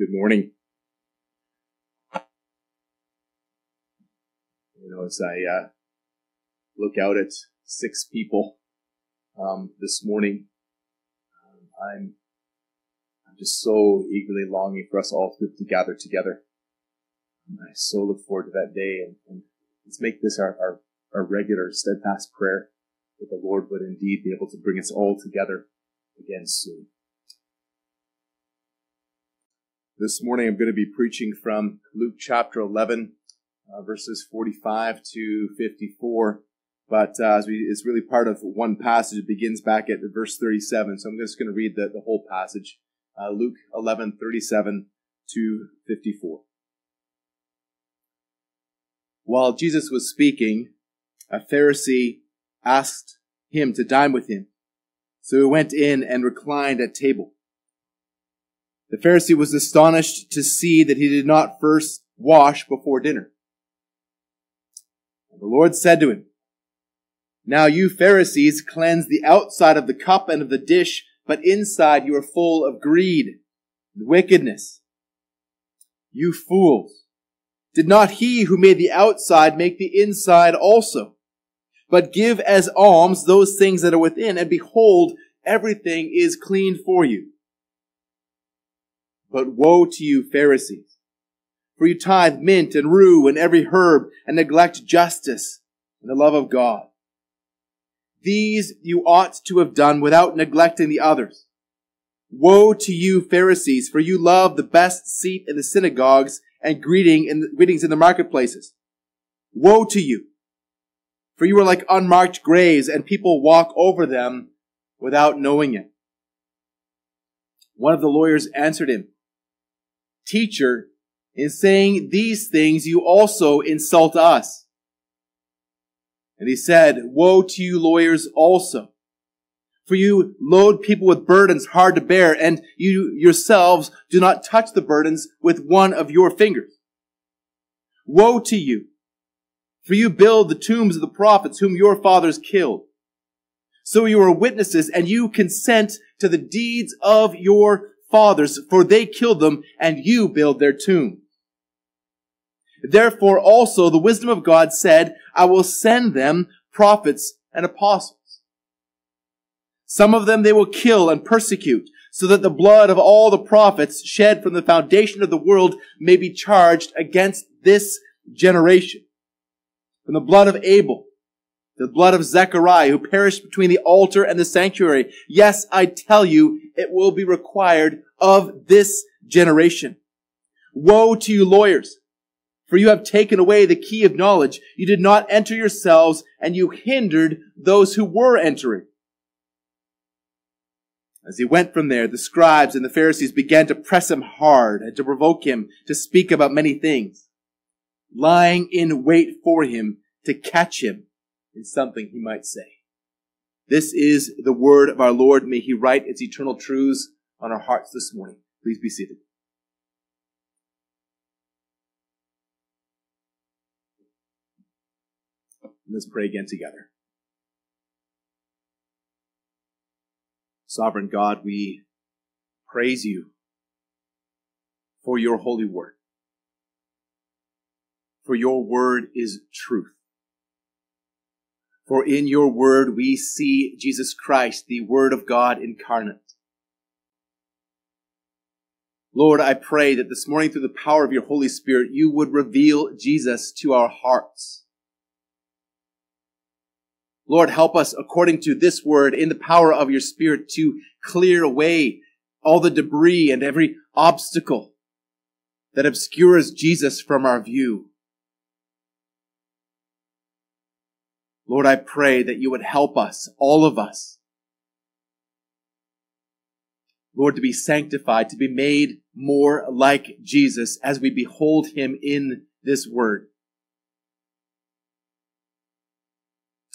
good morning. You know, as I uh, look out at six people um, this morning, um, I'm I'm just so eagerly longing for us all to, gather together. And I so look forward to that day, and, and let's make this our, our our regular, steadfast prayer that the Lord would indeed be able to bring us all together again soon. This morning I'm going to be preaching from Luke chapter 11, uh, verses 45 to 54. But uh, it's really part of one passage. It begins back at verse 37. So I'm just going to read the, the whole passage. Uh, Luke 11, 37 to 54. While Jesus was speaking, a Pharisee asked him to dine with him. So he went in and reclined at table. The Pharisee was astonished to see that he did not first wash before dinner. The Lord said to him, Now you Pharisees cleanse the outside of the cup and of the dish, but inside you are full of greed and wickedness. You fools! Did not he who made the outside make the inside also? But give as alms those things that are within, and behold, everything is clean for you. But woe to you, Pharisees! For you tithe mint and rue and every herb, and neglect justice and the love of God. These you ought to have done without neglecting the others. Woe to you, Pharisees, for you love the best seat in the synagogues and greeting in the, greetings in the marketplaces. Woe to you, for you are like unmarked graves, and people walk over them without knowing it. One of the lawyers answered him, Teacher, in saying these things, you also insult us. And he said, Woe to you lawyers also. For you load people with burdens hard to bear, and you yourselves do not touch the burdens with one of your fingers. Woe to you! For you build the tombs of the prophets whom your fathers killed. So you are witnesses, and you consent to the deeds of your fathers, for they killed them, and you build their tomb. Therefore also the wisdom of God said, I will send them prophets and apostles. Some of them they will kill and persecute, so that the blood of all the prophets shed from the foundation of the world may be charged against this generation. From the blood of Abel, the blood of Zechariah, who perished between the altar and the sanctuary. Yes, I tell you, it will be required of this generation. Woe to you lawyers, for you have taken away the key of knowledge. You did not enter yourselves, and you hindered those who were entering. As he went from there, the scribes and the Pharisees began to press him hard and to provoke him to speak about many things, lying in wait for him to catch him in something he might say. This is the word of our Lord. May he write its eternal truths on our hearts this morning. Please be seated. Let's pray again together. Sovereign God, we praise you for your holy word. For your word is truth. For in your word we see Jesus Christ, the word of God incarnate. Lord, I pray that this morning through the power of your Holy Spirit, you would reveal Jesus to our hearts. Lord, help us according to this word in the power of your Spirit to clear away all the debris and every obstacle that obscures Jesus from our view. Lord, I pray that you would help us, all of us, Lord, to be sanctified, to be made more like Jesus as we behold him in this word.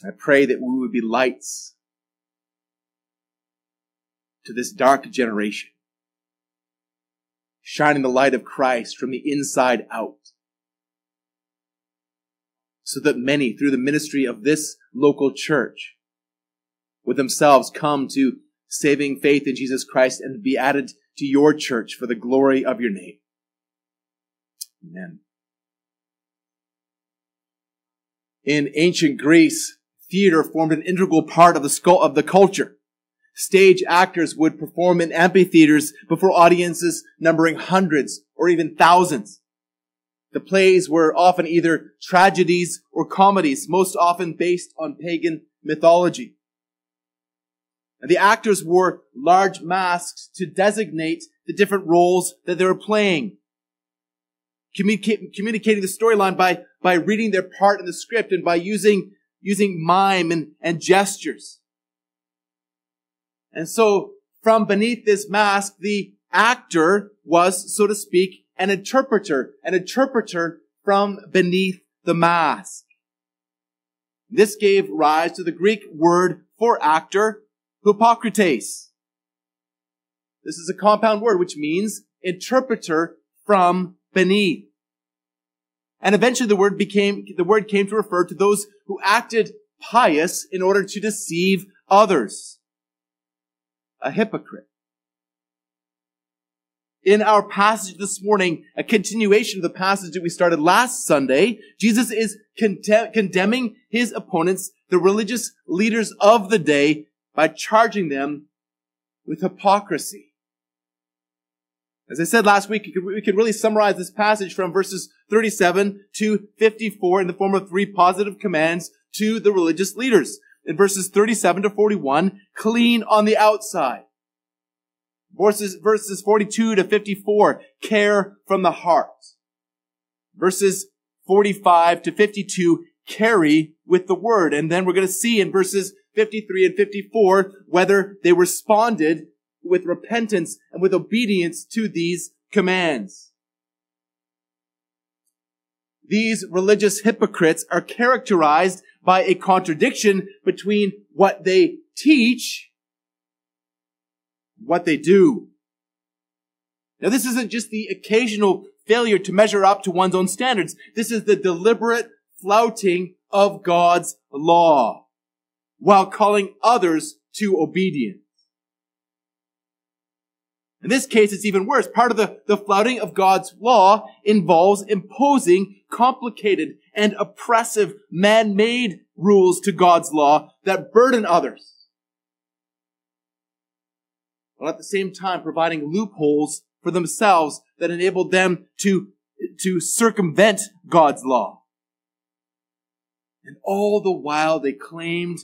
I pray that we would be lights to this dark generation, shining the light of Christ from the inside out so that many, through the ministry of this local church, would themselves come to saving faith in Jesus Christ and be added to your church for the glory of your name. Amen. In ancient Greece, theater formed an integral part of the, of the culture. Stage actors would perform in amphitheaters before audiences numbering hundreds or even thousands. The plays were often either tragedies or comedies, most often based on pagan mythology. And the actors wore large masks to designate the different roles that they were playing. communicating the storyline by, by reading their part in the script and by using, using mime and, and gestures. And so from beneath this mask, the actor was, so to speak, an interpreter, an interpreter from beneath the mask. This gave rise to the Greek word for actor, hypokrites. This is a compound word which means interpreter from beneath. And eventually the word became, the word came to refer to those who acted pious in order to deceive others. A hypocrite. In our passage this morning, a continuation of the passage that we started last Sunday, Jesus is condemning his opponents, the religious leaders of the day, by charging them with hypocrisy. As I said last week, we can really summarize this passage from verses 37 to 54 in the form of three positive commands to the religious leaders. In verses 37 to 41, clean on the outside. Verses, verses 42 to 54, care from the heart. Verses 45 to 52, carry with the word. And then we're going to see in verses 53 and 54 whether they responded with repentance and with obedience to these commands. These religious hypocrites are characterized by a contradiction between what they teach, what they do. Now this isn't just the occasional failure to measure up to one's own standards. This is the deliberate flouting of God's law while calling others to obedience. In this case, it's even worse. Part of the, the flouting of God's law involves imposing complicated and oppressive man-made rules to God's law that burden others. While at the same time providing loopholes for themselves that enabled them to, to circumvent God's law. And all the while they claimed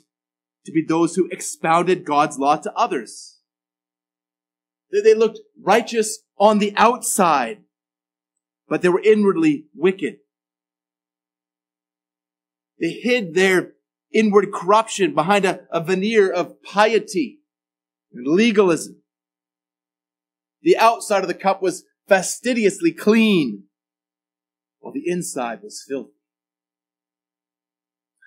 to be those who expounded God's law to others. They looked righteous on the outside, but they were inwardly wicked. They hid their inward corruption behind a, a veneer of piety and legalism. The outside of the cup was fastidiously clean, while the inside was filthy.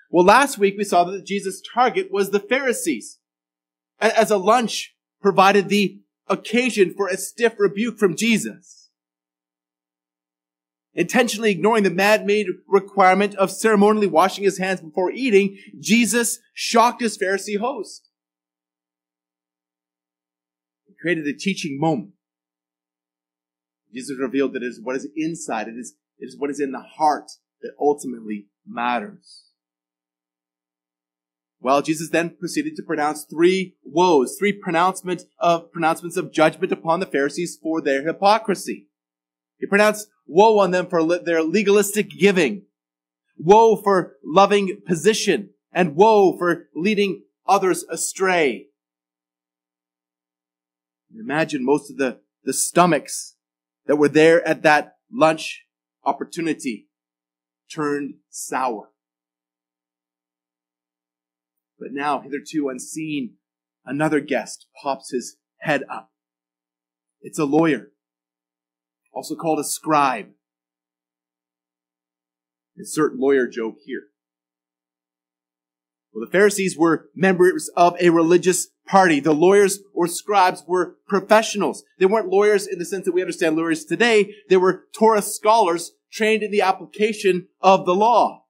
Well, last week we saw that Jesus' target was the Pharisees. As a lunch provided the occasion for a stiff rebuke from Jesus. Intentionally ignoring the man-made requirement of ceremonially washing his hands before eating, Jesus shocked his Pharisee host. He created a teaching moment. Jesus revealed that it is what is inside, it is, it is what is in the heart that ultimately matters. Well, Jesus then proceeded to pronounce three woes, three pronouncements of, pronouncements of judgment upon the Pharisees for their hypocrisy. He pronounced woe on them for their legalistic giving, woe for loving position, and woe for leading others astray. Imagine most of the, the stomachs that were there at that lunch opportunity turned sour. But now, hitherto unseen, another guest pops his head up. It's a lawyer, also called a scribe. Insert lawyer joke here. Well, the Pharisees were members of a religious party. The lawyers or scribes were professionals. They weren't lawyers in the sense that we understand lawyers today. They were Torah scholars trained in the application of the law.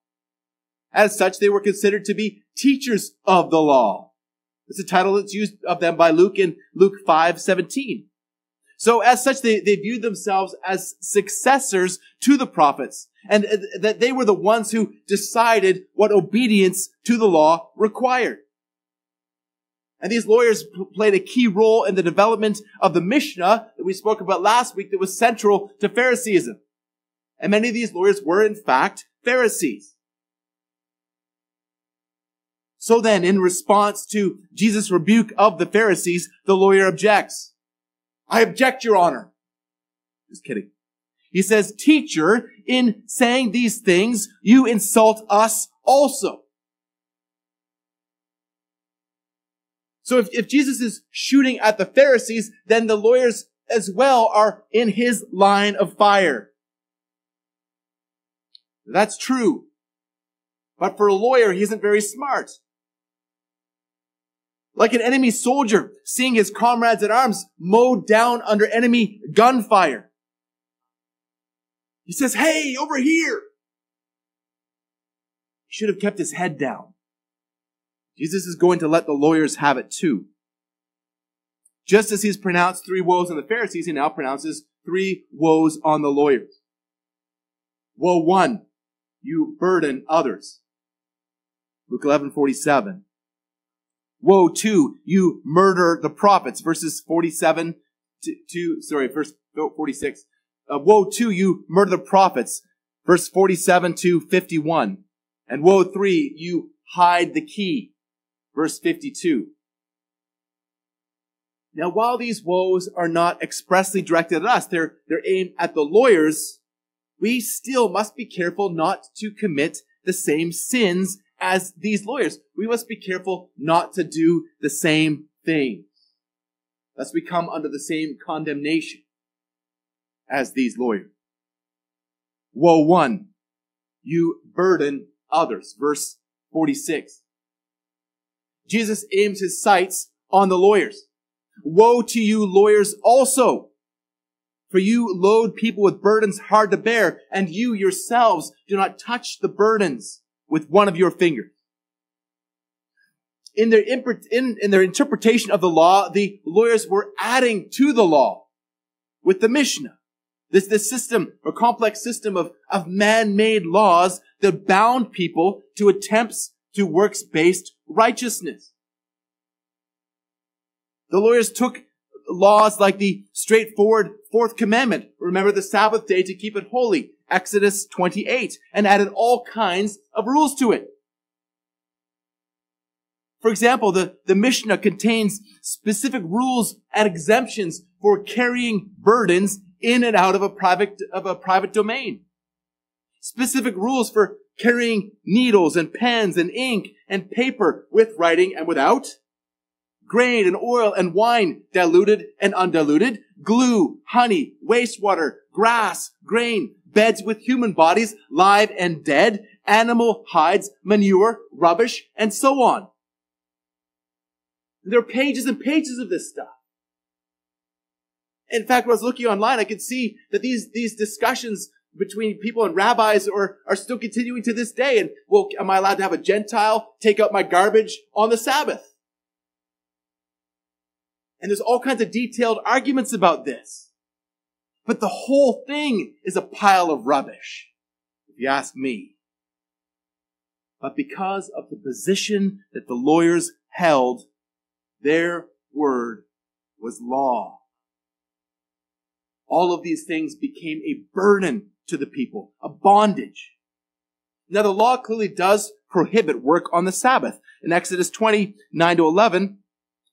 As such, they were considered to be teachers of the law. It's a title that's used of them by Luke in Luke 5, 17. So as such, they, they viewed themselves as successors to the prophets and uh, that they were the ones who decided what obedience to the law required. And these lawyers played a key role in the development of the Mishnah that we spoke about last week that was central to Phariseeism. And many of these lawyers were in fact Pharisees. So then, in response to Jesus' rebuke of the Pharisees, the lawyer objects. I object, your honor. Just kidding. He says, teacher, in saying these things, you insult us also. So if, if Jesus is shooting at the Pharisees, then the lawyers as well are in his line of fire. That's true. But for a lawyer, he isn't very smart. Like an enemy soldier seeing his comrades at arms mowed down under enemy gunfire. He says, Hey, over here. He should have kept his head down. Jesus is going to let the lawyers have it too. Just as he's pronounced three woes on the Pharisees, he now pronounces three woes on the lawyers. Woe one, you burden others. Luke 11, 47. Woe two, you murder the prophets. Verses 47 to, to sorry, verse 46. Uh, woe two, you murder the prophets. Verse 47 to 51. And woe three, you hide the key. Verse 52. Now, while these woes are not expressly directed at us, they're, they're aimed at the lawyers, we still must be careful not to commit the same sins as these lawyers. We must be careful not to do the same things, lest we come under the same condemnation as these lawyers. Woe one, you burden others. Verse 46. Jesus aims his sights on the lawyers. Woe to you lawyers also, for you load people with burdens hard to bear, and you yourselves do not touch the burdens with one of your fingers. In their, in, in their interpretation of the law, the lawyers were adding to the law with the Mishnah. This, this system, or complex system of, of man-made laws that bound people to attempts to works-based righteousness. The lawyers took laws like the straightforward fourth commandment, remember the Sabbath day to keep it holy, Exodus 28, and added all kinds of rules to it. For example, the, the Mishnah contains specific rules and exemptions for carrying burdens in and out of a private, of a private domain. Specific rules for carrying needles and pens and ink and paper with writing and without. Grain and oil and wine, diluted and undiluted. Glue, honey, wastewater, grass, grain, beds with human bodies, live and dead, animal hides, manure, rubbish, and so on. There are pages and pages of this stuff. In fact, when I was looking online, I could see that these, these discussions between people and rabbis are, are still continuing to this day. And well, am I allowed to have a Gentile take out my garbage on the Sabbath? And there's all kinds of detailed arguments about this. But the whole thing is a pile of rubbish, if you ask me. But because of the position that the lawyers held, their word was law. All of these things became a burden to the people, a bondage. Now the law clearly does prohibit work on the Sabbath. In Exodus 20, 9 to 11,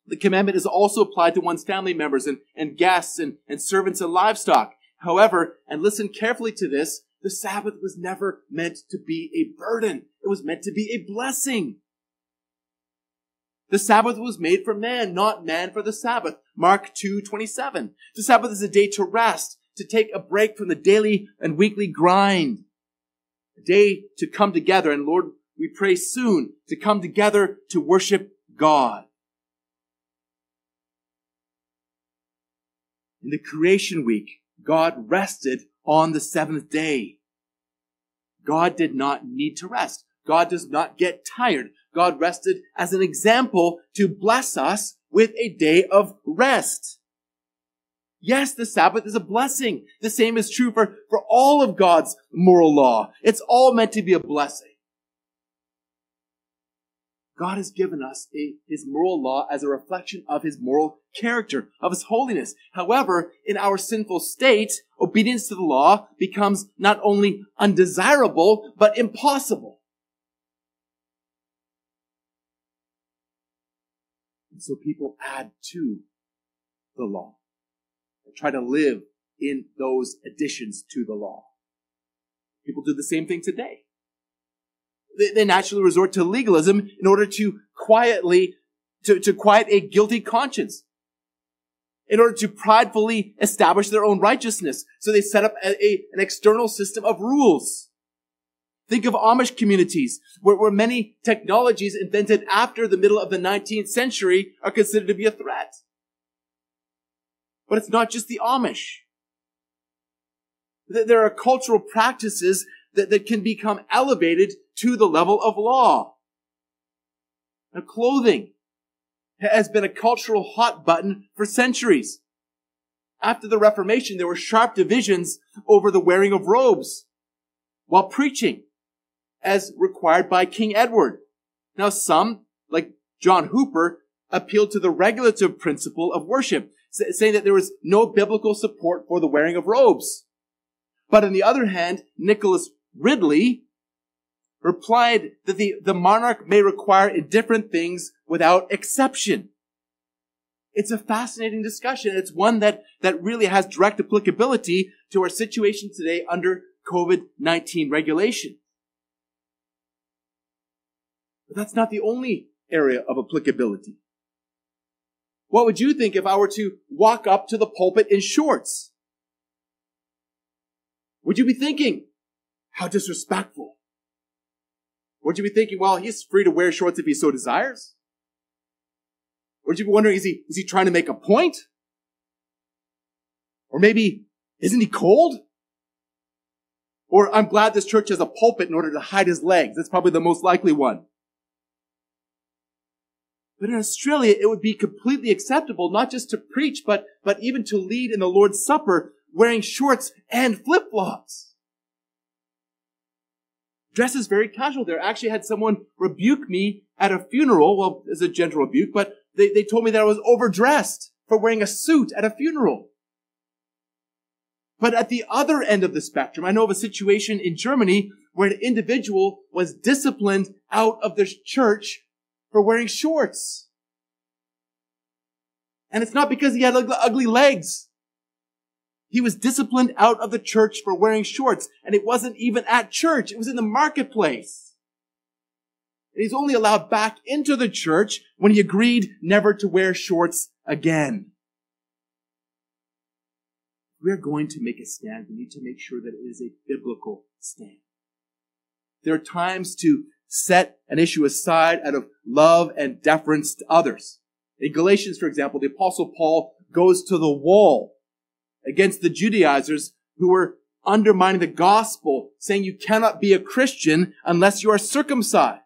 the commandment is also applied to one's family members and, and guests and, and servants and livestock. However, and listen carefully to this, the Sabbath was never meant to be a burden. It was meant to be a blessing. The Sabbath was made for man, not man for the Sabbath. Mark 2, 27. The Sabbath is a day to rest, to take a break from the daily and weekly grind. A day to come together. And Lord, we pray soon to come together to worship God. In the creation week, God rested on the seventh day. God did not need to rest. God does not get tired. God rested as an example to bless us with a day of rest. Yes, the Sabbath is a blessing. The same is true for, for all of God's moral law. It's all meant to be a blessing. God has given us a, his moral law as a reflection of his moral character, of his holiness. However, in our sinful state, obedience to the law becomes not only undesirable, but impossible. And so people add to the law try to live in those additions to the law. People do the same thing today. They, they naturally resort to legalism in order to quietly, to, to quiet a guilty conscience. In order to pridefully establish their own righteousness. So they set up a, a, an external system of rules. Think of Amish communities, where, where many technologies invented after the middle of the 19th century are considered to be a threat. But it's not just the Amish. There are cultural practices that, that can become elevated to the level of law. Now, clothing has been a cultural hot button for centuries. After the Reformation, there were sharp divisions over the wearing of robes while preaching, as required by King Edward. Now, some, like John Hooper, appealed to the regulative principle of worship, saying that there was no biblical support for the wearing of robes. But on the other hand, Nicholas Ridley replied that the, the monarch may require different things without exception. It's a fascinating discussion. It's one that, that really has direct applicability to our situation today under COVID-19 regulation. But that's not the only area of applicability. What would you think if I were to walk up to the pulpit in shorts? Would you be thinking, how disrespectful. Would you be thinking, well, he's free to wear shorts if he so desires? Would you be wondering, is he, is he trying to make a point? Or maybe, isn't he cold? Or I'm glad this church has a pulpit in order to hide his legs. That's probably the most likely one. But in Australia, it would be completely acceptable not just to preach, but, but even to lead in the Lord's Supper wearing shorts and flip-flops dresses very casual there. I actually had someone rebuke me at a funeral. Well, as a gentle rebuke, but they, they told me that I was overdressed for wearing a suit at a funeral. But at the other end of the spectrum, I know of a situation in Germany where an individual was disciplined out of the church for wearing shorts. And it's not because he had ugly legs. He was disciplined out of the church for wearing shorts, and it wasn't even at church. It was in the marketplace. And he's only allowed back into the church when he agreed never to wear shorts again. We're going to make a stand. We need to make sure that it is a biblical stand. There are times to set an issue aside out of love and deference to others. In Galatians, for example, the apostle Paul goes to the wall against the Judaizers who were undermining the gospel, saying you cannot be a Christian unless you are circumcised.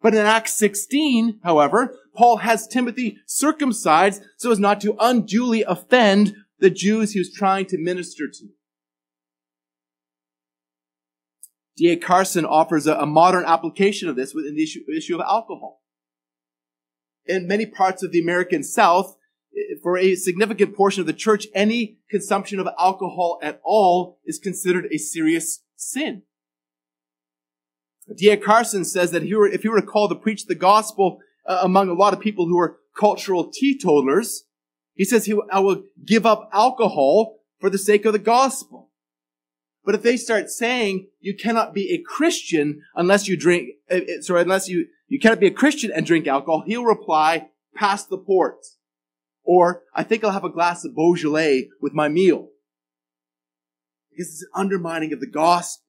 But in Acts 16, however, Paul has Timothy circumcised so as not to unduly offend the Jews he was trying to minister to. D.A. Carson offers a, a, modern application of this within the issue, issue of alcohol. In many parts of the American South, for a significant portion of the church, any consumption of alcohol at all is considered a serious sin. D.A. Carson says that if he were, if he were called to preach the gospel uh, among a lot of people who are cultural teetotalers, he says he I will give up alcohol for the sake of the gospel. But if they start saying you cannot be a Christian unless you drink, uh, uh sorry, unless you, you cannot be a Christian and drink alcohol, he'll reply, pass the port. Or I think I'll have a glass of Beaujolais with my meal. Because it's an undermining of the gospel.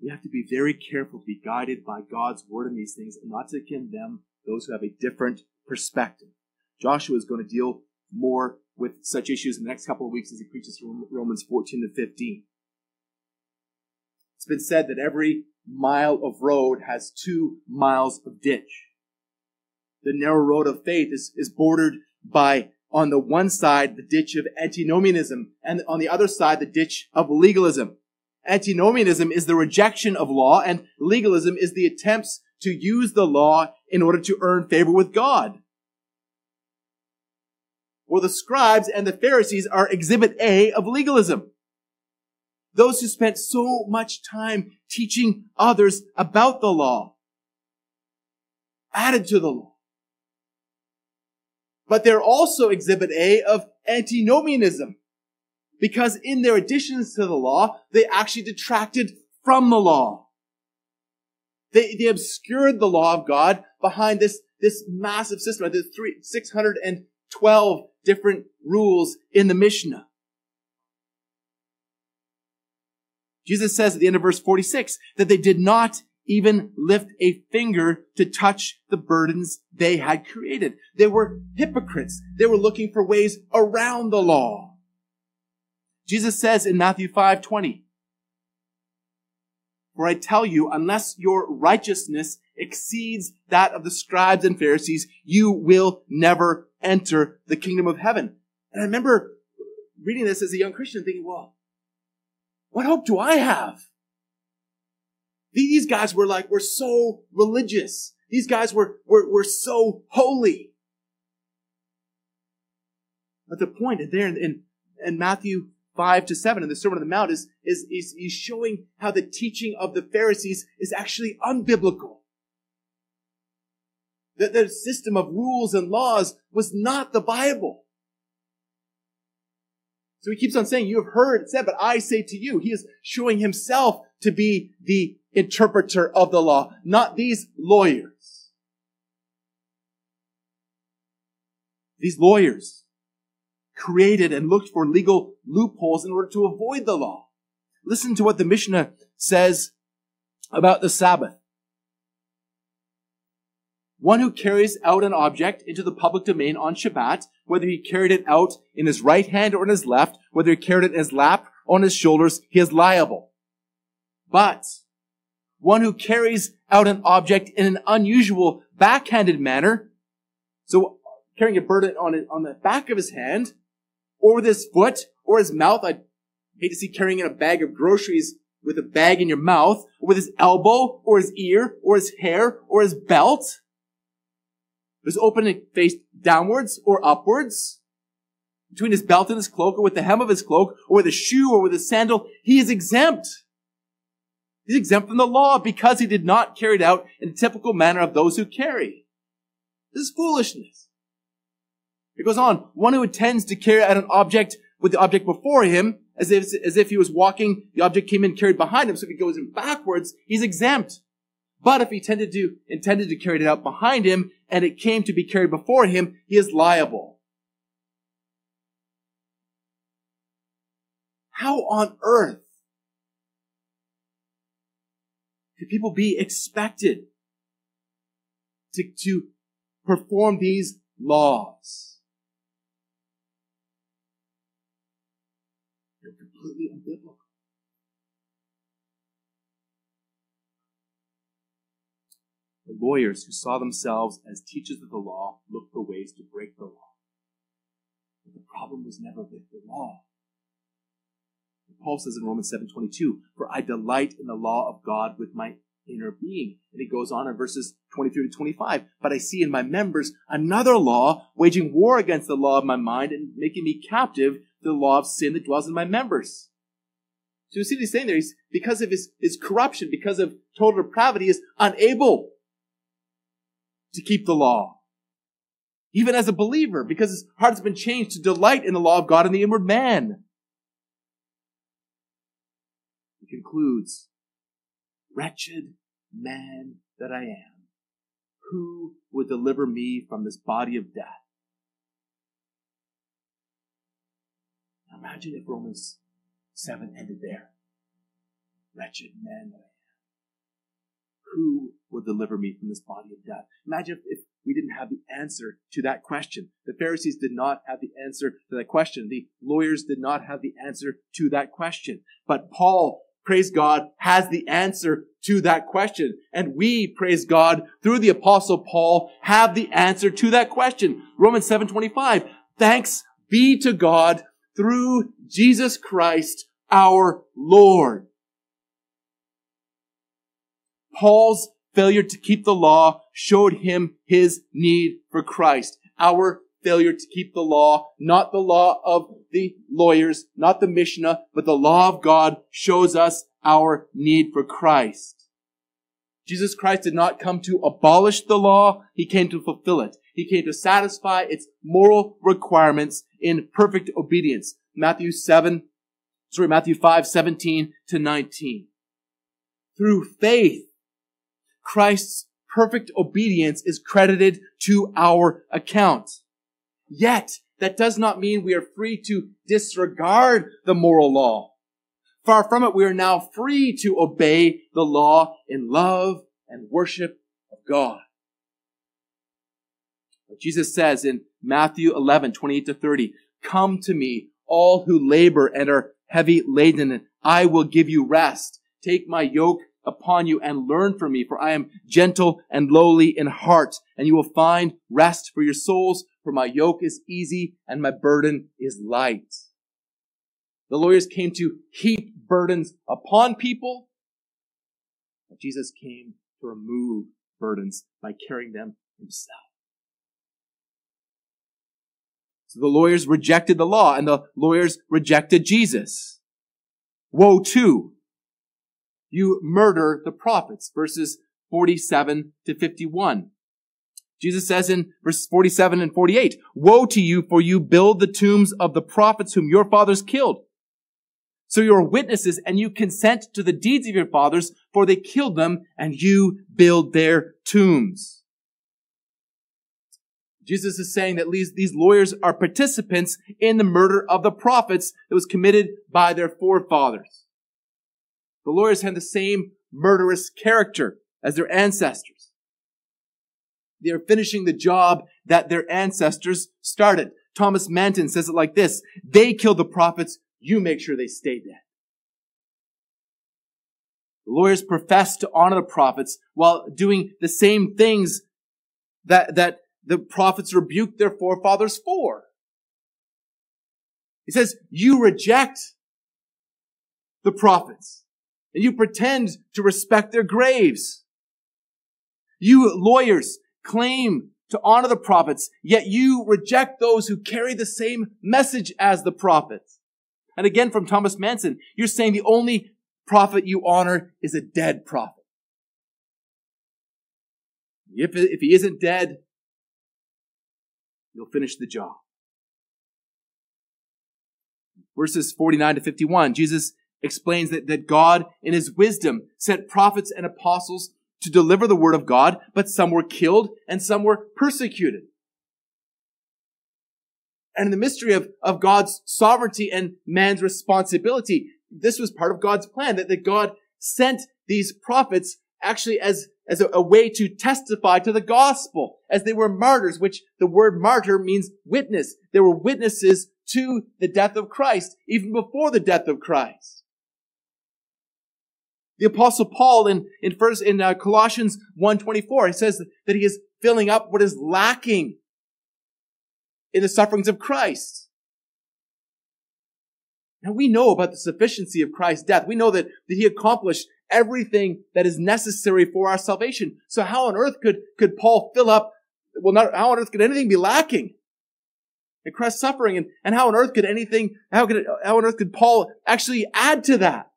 We have to be very careful to be guided by God's word in these things and not to condemn those who have a different perspective. Joshua is going to deal more with such issues in the next couple of weeks as he preaches from Romans 14 to 15. It's been said that every mile of road has two miles of ditch. the narrow road of faith is, is bordered by, on the one side, the ditch of antinomianism, and on the other side, the ditch of legalism. Antinomianism is the rejection of law, and legalism is the attempts to use the law in order to earn favor with God. Well, the scribes and the Pharisees are exhibit A of legalism. Those who spent so much time teaching others about the law, added to the law. But they're also exhibit A of antinomianism. Because in their additions to the law, they actually detracted from the law. They, they obscured the law of God behind this, this massive system. There's three, 612 different rules in the Mishnah. Jesus says at the end of verse 46 that they did not even lift a finger to touch the burdens they had created. They were hypocrites. They were looking for ways around the law. Jesus says in Matthew 5 20, For I tell you, unless your righteousness exceeds that of the scribes and Pharisees, you will never enter the kingdom of heaven. And I remember reading this as a young Christian thinking, well, what hope do I have? These guys were like, were so religious. These guys were, were, were so holy. But the point there in, in, in Matthew 5 to 7 in the Sermon on the Mount is, is, is he's showing how the teaching of the Pharisees is actually unbiblical. That the system of rules and laws was not the Bible. So he keeps on saying, you have heard it said, but I say to you. He is showing himself to be the interpreter of the law, not these lawyers. These lawyers created and looked for legal loopholes in order to avoid the law. Listen to what the Mishnah says about the Sabbath. One who carries out an object into the public domain on Shabbat, whether he carried it out in his right hand or in his left, whether he carried it in his lap or on his shoulders, he is liable. But one who carries out an object in an unusual backhanded manner, so carrying a burden on it, on the back of his hand, or with his foot, or his mouth, I'd hate to see carrying in a bag of groceries with a bag in your mouth, or with his elbow, or his ear, or his hair, or his belt, was open and faced downwards or upwards, between his belt and his cloak, or with the hem of his cloak, or with a shoe, or with a sandal, he is exempt. He's exempt from the law because he did not carry it out in the typical manner of those who carry. This is foolishness. It goes on. One who intends to carry out an object with the object before him, as if, as if he was walking, the object came in carried behind him. So if he goes in backwards, he's exempt. But if he intended to, intended to carry it out behind him and it came to be carried before him, he is liable. How on earth could people be expected to, to perform these laws? They're completely unbiblical. The lawyers who saw themselves as teachers of the law looked for ways to break the law. But the problem was never with the law. Paul says in Romans 7:22, "For I delight in the law of God with my inner being." And he goes on in verses 23 to 25, "But I see in my members another law, waging war against the law of my mind and making me captive to the law of sin that dwells in my members." So you see what he's saying there? He's, because of his, his corruption, because of total depravity, is unable to keep the law. Even as a believer, because his heart has been changed to delight in the law of God in the inward man. He concludes, Wretched man that I am, who would deliver me from this body of death? Imagine if Romans 7 ended there. Wretched man that I am who will deliver me from this body of death? Imagine if, we didn't have the answer to that question. The Pharisees did not have the answer to that question. The lawyers did not have the answer to that question. But Paul praise God, has the answer to that question. And we, praise God, through the apostle Paul, have the answer to that question. Romans 7:25. Thanks be to God through Jesus Christ, our Lord. Paul's failure to keep the law showed him his need for Christ. Our failure to keep the law, not the law of the lawyers, not the Mishnah, but the law of God shows us our need for Christ. Jesus Christ did not come to abolish the law, he came to fulfill it. He came to satisfy its moral requirements in perfect obedience. Matthew 7, sorry, Matthew 5, 17 to 19. Through faith, Christ's perfect obedience is credited to our account. Yet, that does not mean we are free to disregard the moral law. Far from it, we are now free to obey the law in love and worship of God. Jesus says in Matthew 11, 28 to 30, Come to me, all who labor and are heavy laden, and I will give you rest. Take my yoke upon you and learn from me, for I am gentle and lowly in heart, and you will find rest for your souls, for my yoke is easy and my burden is light. The lawyers came to heap burdens upon people, but Jesus came to remove burdens by carrying them himself. So the lawyers rejected the law and the lawyers rejected Jesus. Woe to you murder the prophets. Verses 47 to 51. Jesus says in verses 47 and 48, Woe to you, for you build the tombs of the prophets whom your fathers killed. So you are witnesses and you consent to the deeds of your fathers, for they killed them and you build their tombs. Jesus is saying that these lawyers are participants in the murder of the prophets that was committed by their forefathers. The lawyers had the same murderous character as their ancestors. They are finishing the job that their ancestors started. Thomas Manton says it like this. They killed the prophets. You make sure they stay dead. The lawyers profess to honor the prophets while doing the same things that, that the prophets rebuked their forefathers for. He says, you reject the prophets and you pretend to respect their graves. You lawyers claim to honor the prophets, yet you reject those who carry the same message as the prophets. And again from Thomas Manton, you're saying the only prophet you honor is a dead prophet. If, if he isn't dead, you'll finish the job. Verses 49 to 51, Jesus explains that, that God, in his wisdom, sent prophets and apostles to deliver the word of God, but some were killed and some were persecuted. And in the mystery of, of God's sovereignty and man's responsibility, this was part of God's plan, that, that God sent these prophets actually as, as a, a way to testify to the gospel, as they were martyrs, which the word martyr means witness. They were witnesses to the death of Christ, even before the death of Christ. The apostle Paul in, in first, in uh, Colossians 1.24, he says that he is filling up what is lacking in the sufferings of Christ. Now we know about the sufficiency of Christ's death. We know that, that he accomplished everything that is necessary for our salvation. So how on earth could, could Paul fill up, well, not, how on earth could anything be lacking? in Christ's suffering and, and how on earth could anything, how could, how on earth could Paul actually add to that?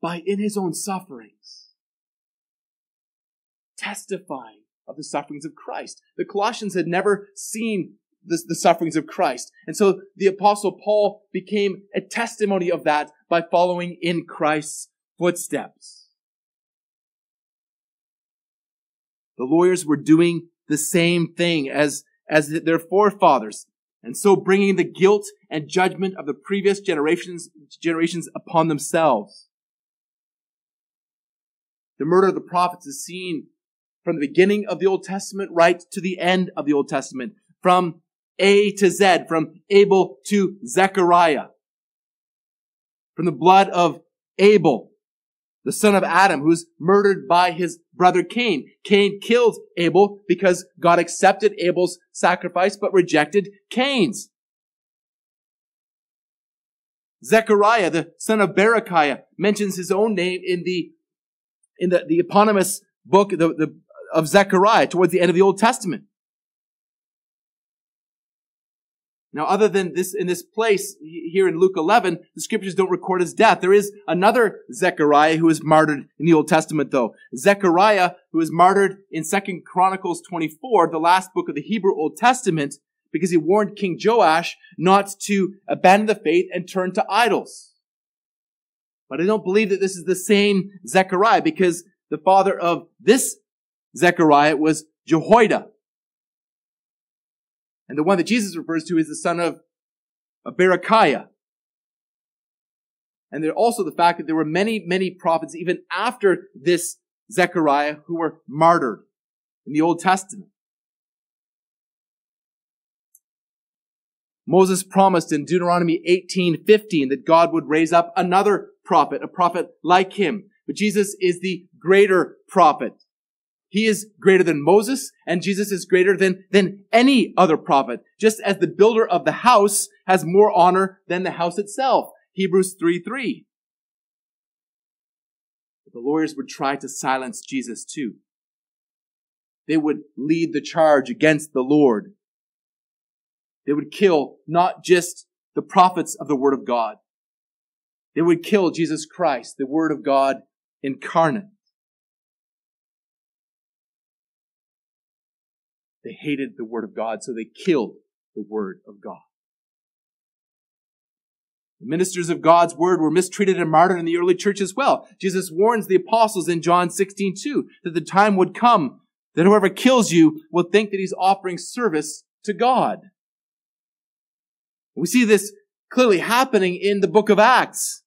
By in his own sufferings, testifying of the sufferings of Christ. The Colossians had never seen the, the, sufferings of Christ. And so the apostle Paul became a testimony of that by following in Christ's footsteps. The lawyers were doing the same thing as, as their forefathers. And so bringing the guilt and judgment of the previous generations, generations upon themselves. The murder of the prophets is seen from the beginning of the Old Testament right to the end of the Old Testament, from A to Z, from Abel to Zechariah. from the blood of Abel, the son of Adam, who's murdered by his brother Cain. Cain killed Abel because God accepted Abel's sacrifice but rejected Cain's. Zechariah, the son of Berechiah, mentions his own name in the in the, the eponymous book the, the, of Zechariah towards the end of the Old Testament. Now, other than this, in this place here in Luke 11, the scriptures don't record his death. There is another Zechariah who is martyred in the Old Testament, though. Zechariah, who is martyred in 2 Chronicles 24, the last book of the Hebrew Old Testament, because he warned King Joash not to abandon the faith and turn to idols. But I don't believe that this is the same Zechariah because the father of this Zechariah was Jehoiada. And the one that Jesus refers to is the son of, of Berechiah. And there also the fact that there were many, many prophets even after this Zechariah who were martyred in the Old Testament. Moses promised in Deuteronomy 18:15 that God would raise up another prophet, a prophet like him. But Jesus is the greater prophet. He is greater than Moses, and Jesus is greater than, than any other prophet, just as the builder of the house has more honor than the house itself. Hebrews 3 3. But the lawyers would try to silence Jesus too. They would lead the charge against the Lord. They would kill not just the prophets of the Word of God. They would kill Jesus Christ, the Word of God incarnate. They hated the Word of God, so they killed the Word of God. The ministers of God's Word were mistreated and martyred in the early church as well. Jesus warns the apostles in John 16, 2, that the time would come that whoever kills you will think that he's offering service to God. We see this clearly happening in the book of Acts.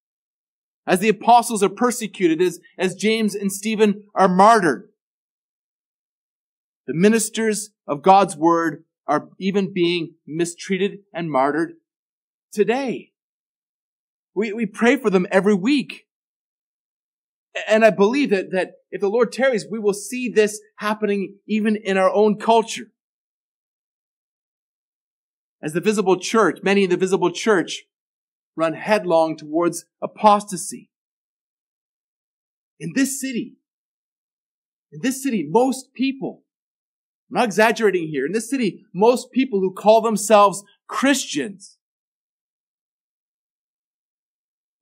As the apostles are persecuted, as, as James and Stephen are martyred. The ministers of God's word are even being mistreated and martyred today. We, we pray for them every week. And I believe that, that if the Lord tarries, we will see this happening even in our own culture. As the visible church, many in the visible church run headlong towards apostasy. In this city, in this city, most people, I'm not exaggerating here, in this city, most people who call themselves Christians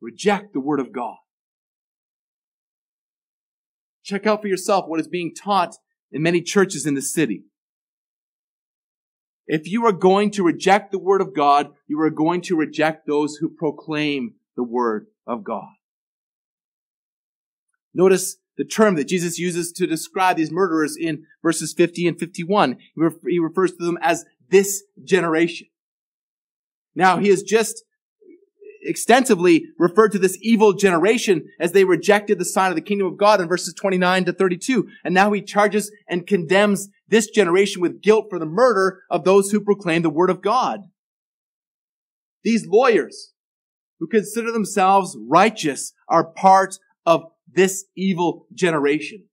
reject the Word of God. Check out for yourself what is being taught in many churches in the city. If you are going to reject the word of God, you are going to reject those who proclaim the word of God. Notice the term that Jesus uses to describe these murderers in verses 50 and 51. He refers to them as this generation. Now, he has just extensively referred to this evil generation as they rejected the sign of the kingdom of God in verses 29 to 32. And now he charges and condemns this generation with guilt for the murder of those who proclaim the word of God. These lawyers who consider themselves righteous are part of this evil generation.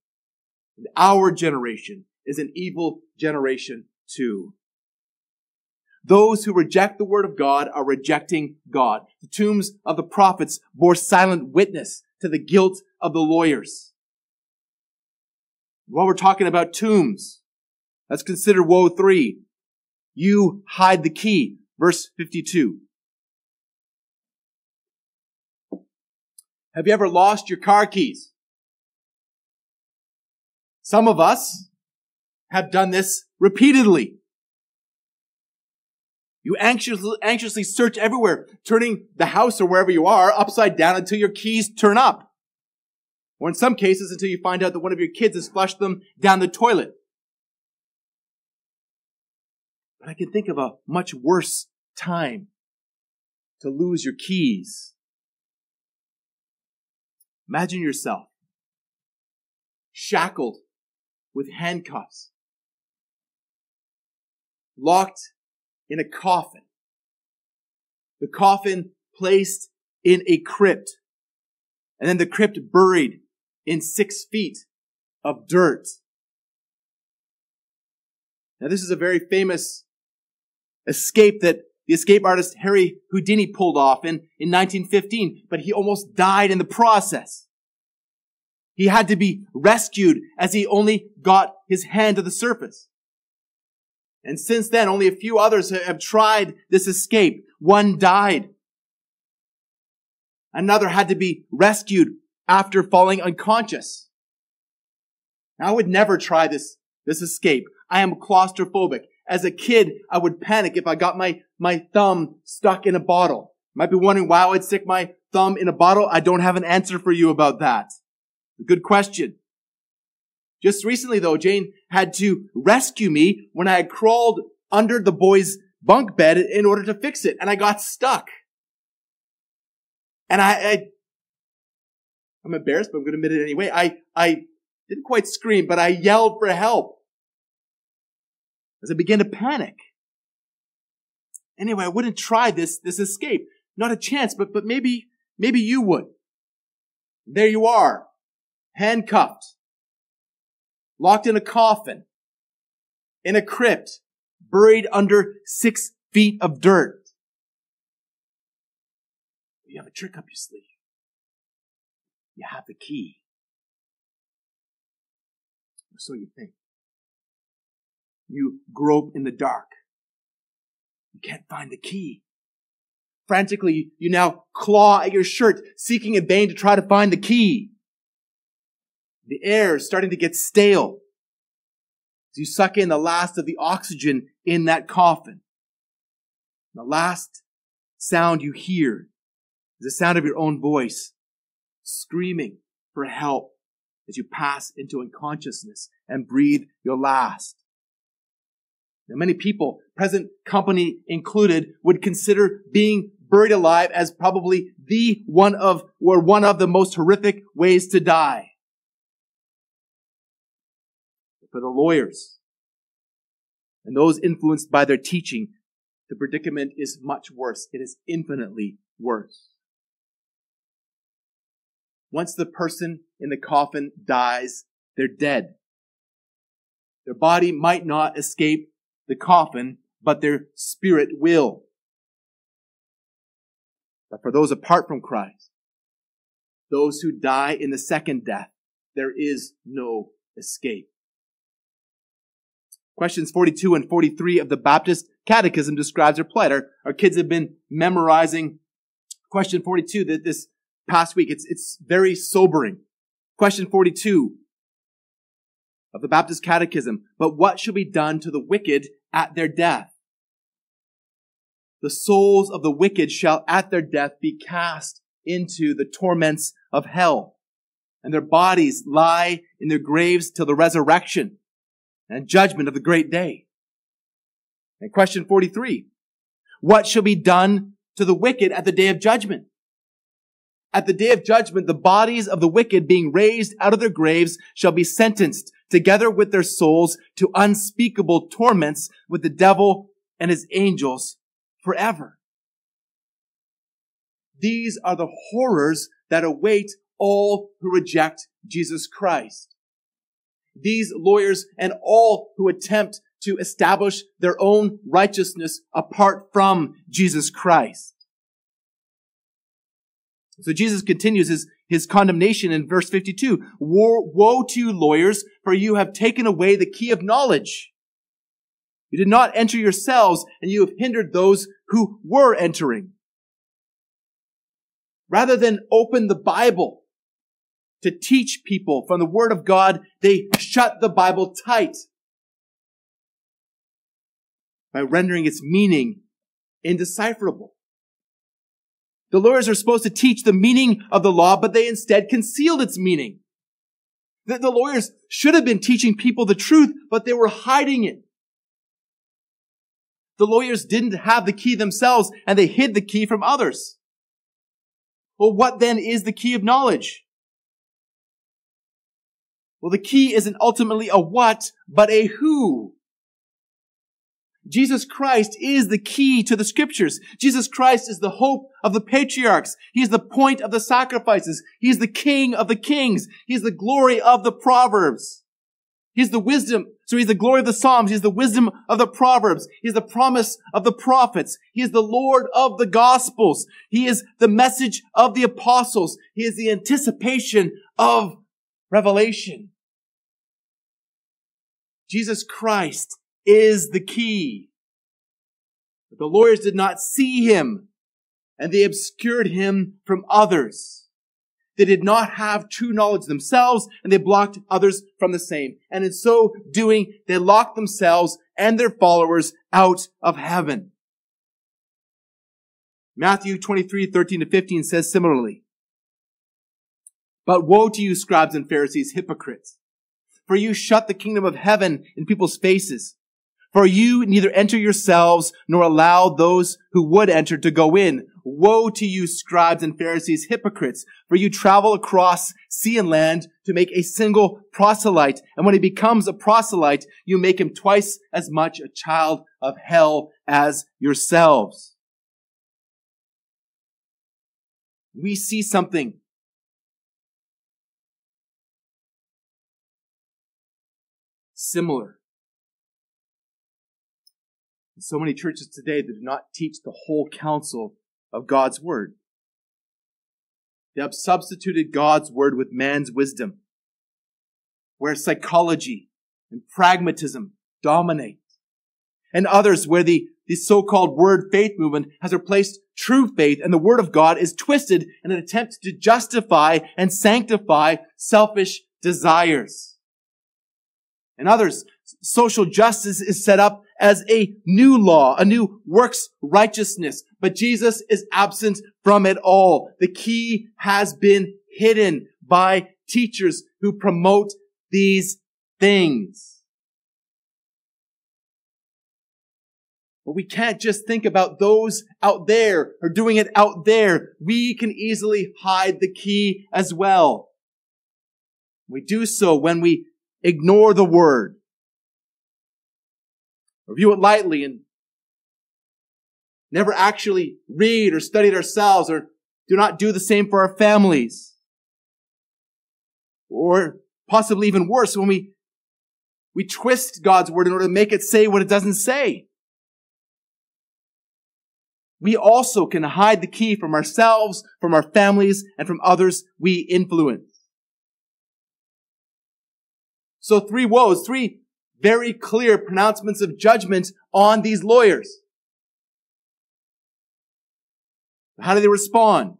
And our generation is an evil generation too. Those who reject the word of God are rejecting God. The tombs of the prophets bore silent witness to the guilt of the lawyers. While we're talking about tombs, let's consider woe three. You hide the key. Verse 52. Have you ever lost your car keys? Some of us have done this repeatedly. You anxiously, anxiously search everywhere, turning the house or wherever you are upside down until your keys turn up. Or in some cases, until you find out that one of your kids has flushed them down the toilet. But I can think of a much worse time to lose your keys. Imagine yourself shackled with handcuffs, locked in a coffin. The coffin placed in a crypt. And then the crypt buried in six feet of dirt. Now, this is a very famous escape that the escape artist Harry Houdini pulled off in, in 1915, but he almost died in the process. He had to be rescued as he only got his hand to the surface. And since then, only a few others have tried this escape. One died. Another had to be rescued after falling unconscious. I would never try this, this escape. I am claustrophobic. As a kid, I would panic if I got my, my thumb stuck in a bottle. Might be wondering why I would stick my thumb in a bottle. I don't have an answer for you about that. Good question. Just recently though, Jane had to rescue me when I had crawled under the boy's bunk bed in order to fix it and I got stuck. And I, I I'm embarrassed, but I'm going to admit it anyway. I, I didn't quite scream, but I yelled for help as I began to panic. Anyway, I wouldn't try this, this escape. Not a chance, but, but maybe, maybe you would. There you are, handcuffed, locked in a coffin, in a crypt, buried under six feet of dirt. You have a trick up your sleeve. You have the key. Or so you think. You grope in the dark. You can't find the key. Frantically, you now claw at your shirt, seeking in vain to try to find the key. The air is starting to get stale as you suck in the last of the oxygen in that coffin. The last sound you hear is the sound of your own voice screaming for help as you pass into unconsciousness and breathe your last. Now, many people, present company included, would consider being buried alive as probably the one of, or one of the most horrific ways to die. For the lawyers and those influenced by their teaching, the predicament is much worse. It is infinitely worse. Once the person in the coffin dies, they're dead. Their body might not escape the coffin, but their spirit will. But for those apart from Christ, those who die in the second death, there is no escape. Questions 42 and 43 of the Baptist Catechism describes their plight. Our, our kids have been memorizing question 42 that this past week. It's, it's very sobering. Question 42 of the Baptist Catechism. But what shall be done to the wicked at their death? The souls of the wicked shall at their death be cast into the torments of hell, and their bodies lie in their graves till the resurrection and judgment of the great day. And question 43. What shall be done to the wicked at the day of judgment? At the day of judgment, the bodies of the wicked being raised out of their graves shall be sentenced together with their souls to unspeakable torments with the devil and his angels forever. These are the horrors that await all who reject Jesus Christ. These lawyers and all who attempt to establish their own righteousness apart from Jesus Christ. So Jesus continues his, his condemnation in verse 52. Woe, to you lawyers, for you have taken away the key of knowledge. You did not enter yourselves, and you have hindered those who were entering. Rather than open the Bible to teach people from the Word of God, they shut the Bible tight by rendering its meaning indecipherable. The lawyers are supposed to teach the meaning of the law, but they instead concealed its meaning. The, the lawyers should have been teaching people the truth, but they were hiding it. The lawyers didn't have the key themselves, and they hid the key from others. Well, what then is the key of knowledge? Well, the key isn't ultimately a what, but a who. Jesus Christ is the key to the scriptures. Jesus Christ is the hope of the patriarchs. He is the point of the sacrifices. He is the king of the kings. He is the glory of the proverbs. He's the wisdom. So he's the glory of the Psalms. He's the wisdom of the Proverbs. He's the promise of the prophets. He is the Lord of the Gospels. He is the message of the apostles. He is the anticipation of revelation. Jesus Christ is the key. But the lawyers did not see him and they obscured him from others. They did not have true knowledge themselves and they blocked others from the same. And in so doing, they locked themselves and their followers out of heaven. Matthew 23, 13 to 15 says similarly, But woe to you, scribes and Pharisees, hypocrites! For you shut the kingdom of heaven in people's faces. For you neither enter yourselves nor allow those who would enter to go in. Woe to you, scribes and Pharisees, hypocrites, for you travel across sea and land to make a single proselyte. And when he becomes a proselyte, you make him twice as much a child of hell as yourselves. We see something similar. So many churches today that do not teach the whole counsel of God's word. They have substituted God's word with man's wisdom, where psychology and pragmatism dominate. And others where the, the so-called word faith movement has replaced true faith and the word of God is twisted in an attempt to justify and sanctify selfish desires. And others, social justice is set up as a new law, a new works righteousness. But Jesus is absent from it all. The key has been hidden by teachers who promote these things. But we can't just think about those out there or doing it out there. We can easily hide the key as well. We do so when we ignore the word or view it lightly and never actually read or study it ourselves or do not do the same for our families. Or possibly even worse, when we, we twist God's word in order to make it say what it doesn't say. We also can hide the key from ourselves, from our families, and from others we influence. So three woes, three very clear pronouncements of judgment on these lawyers. How do they respond?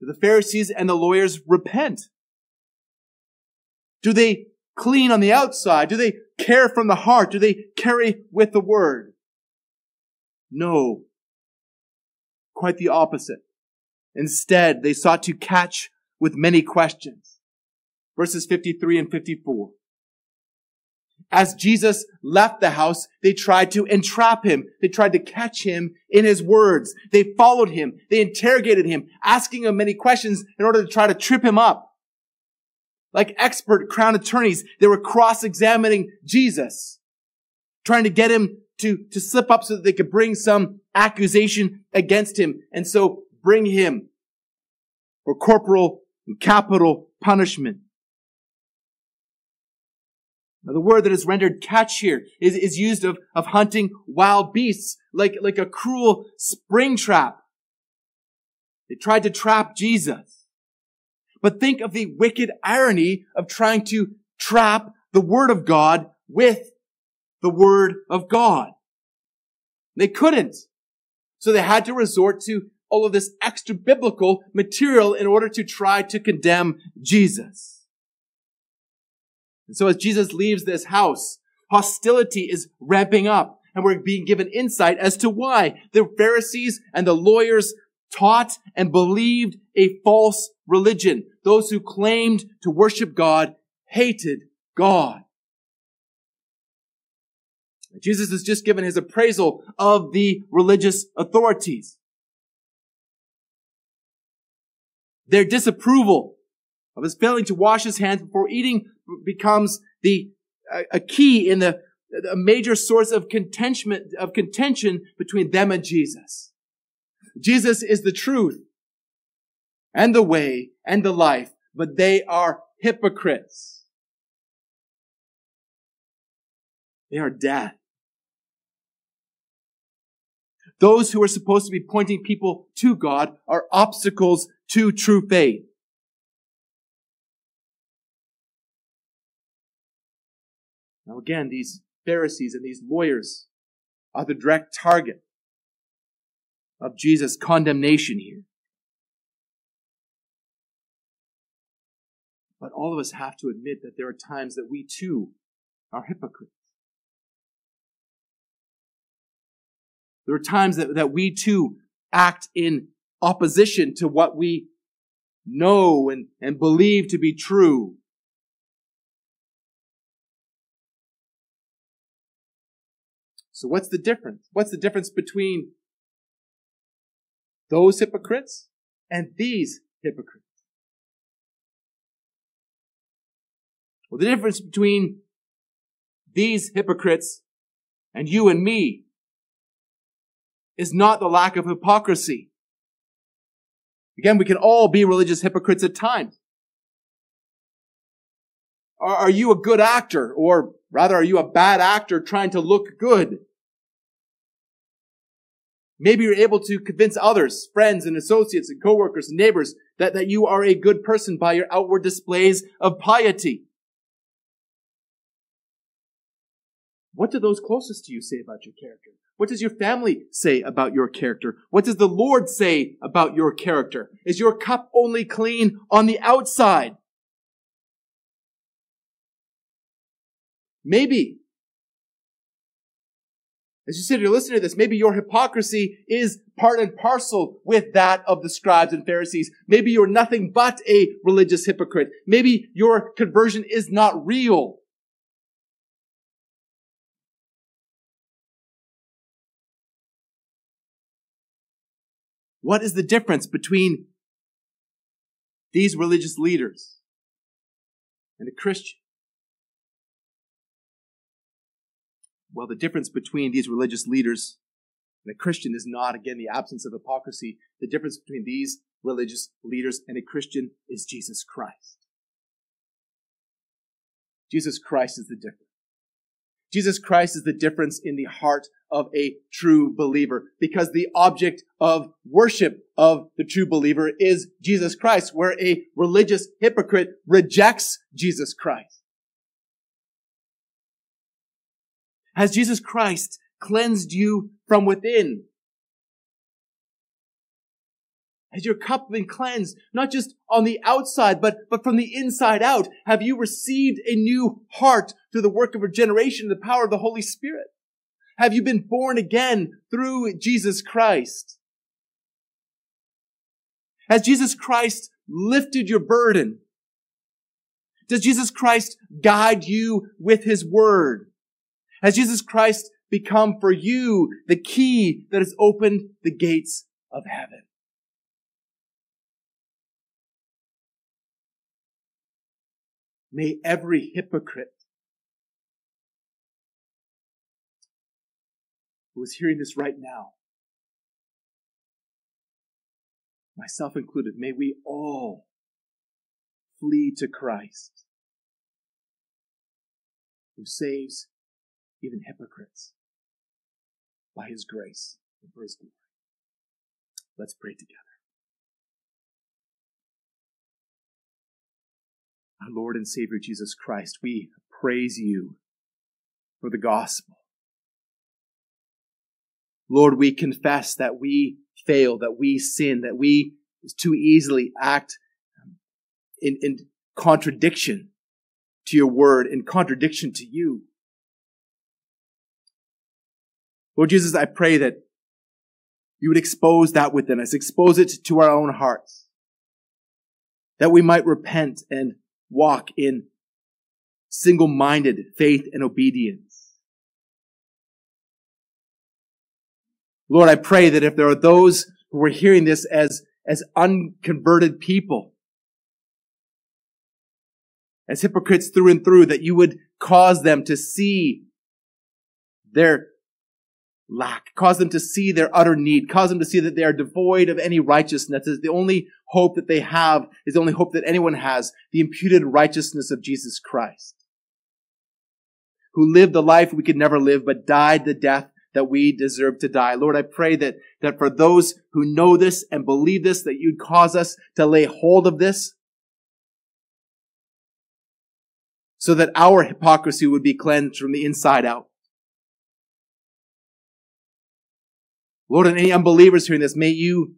Do the Pharisees and the lawyers repent? Do they clean on the outside? Do they care from the heart? Do they carry with the word? No. Quite the opposite. Instead, they sought to catch with many questions. Verses 53 and 54. As Jesus left the house, they tried to entrap him. They tried to catch him in his words. They followed him. They interrogated him, asking him many questions in order to try to trip him up. Like expert crown attorneys, they were cross-examining Jesus, trying to get him to, to slip up so that they could bring some accusation against him and so bring him for corporal and capital punishment. Now, the word that is rendered catch here is, is used of, of hunting wild beasts, like, like a cruel spring trap. They tried to trap Jesus. But think of the wicked irony of trying to trap the word of God with the word of God. They couldn't. So they had to resort to all of this extra biblical material in order to try to condemn Jesus. And so as Jesus leaves this house, hostility is ramping up and we're being given insight as to why the Pharisees and the lawyers taught and believed a false religion. Those who claimed to worship God hated God. Jesus has just given his appraisal of the religious authorities. Their disapproval of his failing to wash his hands before eating becomes the a, key in the a major source of contention, of contention between them and Jesus. Jesus is the truth and the way and the life, but they are hypocrites. They are death. Those who are supposed to be pointing people to God are obstacles to true faith. Now again, these Pharisees and these lawyers are the direct target of Jesus' condemnation here. But all of us have to admit that there are times that we too are hypocrites. There are times that, that we too act in opposition to what we know and, and believe to be true. So what's the difference? What's the difference between those hypocrites and these hypocrites? Well, the difference between these hypocrites and you and me is not the lack of hypocrisy. Again, we can all be religious hypocrites at times. Are, you a good actor? Or rather, are you a bad actor trying to look good? Maybe you're able to convince others, friends and associates and coworkers and neighbors that, that you are a good person by your outward displays of piety. What do those closest to you say about your character? What does your family say about your character? What does the Lord say about your character? Is your cup only clean on the outside? Maybe. As you sit here listening to this, maybe your hypocrisy is part and parcel with that of the scribes and Pharisees. Maybe you're nothing but a religious hypocrite. Maybe your conversion is not real. What is the difference between these religious leaders and a Christian? Well, the difference between these religious leaders and a Christian is not, again, the absence of hypocrisy. The difference between these religious leaders and a Christian is Jesus Christ. Jesus Christ is the difference. Jesus Christ is the difference in the heart of a true believer because the object of worship of the true believer is Jesus Christ, where a religious hypocrite rejects Jesus Christ. Has Jesus Christ cleansed you from within? Has your cup been cleansed, not just on the outside, but, but from the inside out? Have you received a new heart through the work of regeneration and the power of the Holy Spirit? Have you been born again through Jesus Christ? Has Jesus Christ lifted your burden? Does Jesus Christ guide you with his word? Has Jesus Christ become for you the key that has opened the gates of heaven? May every hypocrite who is hearing this right now, myself included, may we all flee to Christ who saves even hypocrites by his grace and for his glory. Let's pray together. Our Lord and Savior Jesus Christ, we praise you for the gospel. Lord, we confess that we fail, that we sin, that we too easily act um, in, in contradiction to your word, in contradiction to you. Lord Jesus, I pray that you would expose that within us, expose it to our own hearts, that we might repent and walk in single minded faith and obedience. Lord, I pray that if there are those who are hearing this as, as unconverted people, as hypocrites through and through, that you would cause them to see their lack. Cause them to see their utter need. Cause them to see that they are devoid of any righteousness. The only hope that they have is the only hope that anyone has, the imputed righteousness of Jesus Christ. Who lived the life we could never live, but died the death that we deserve to die. Lord, I pray that, that for those who know this and believe this, that you'd cause us to lay hold of this so that our hypocrisy would be cleansed from the inside out. Lord, and any unbelievers hearing this, may you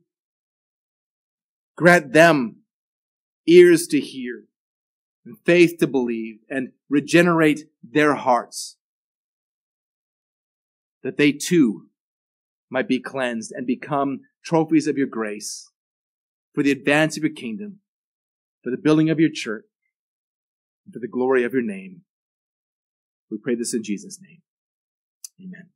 grant them ears to hear and faith to believe and regenerate their hearts that they too might be cleansed and become trophies of your grace for the advance of your kingdom, for the building of your church, and for the glory of your name. We pray this in Jesus' name. Amen.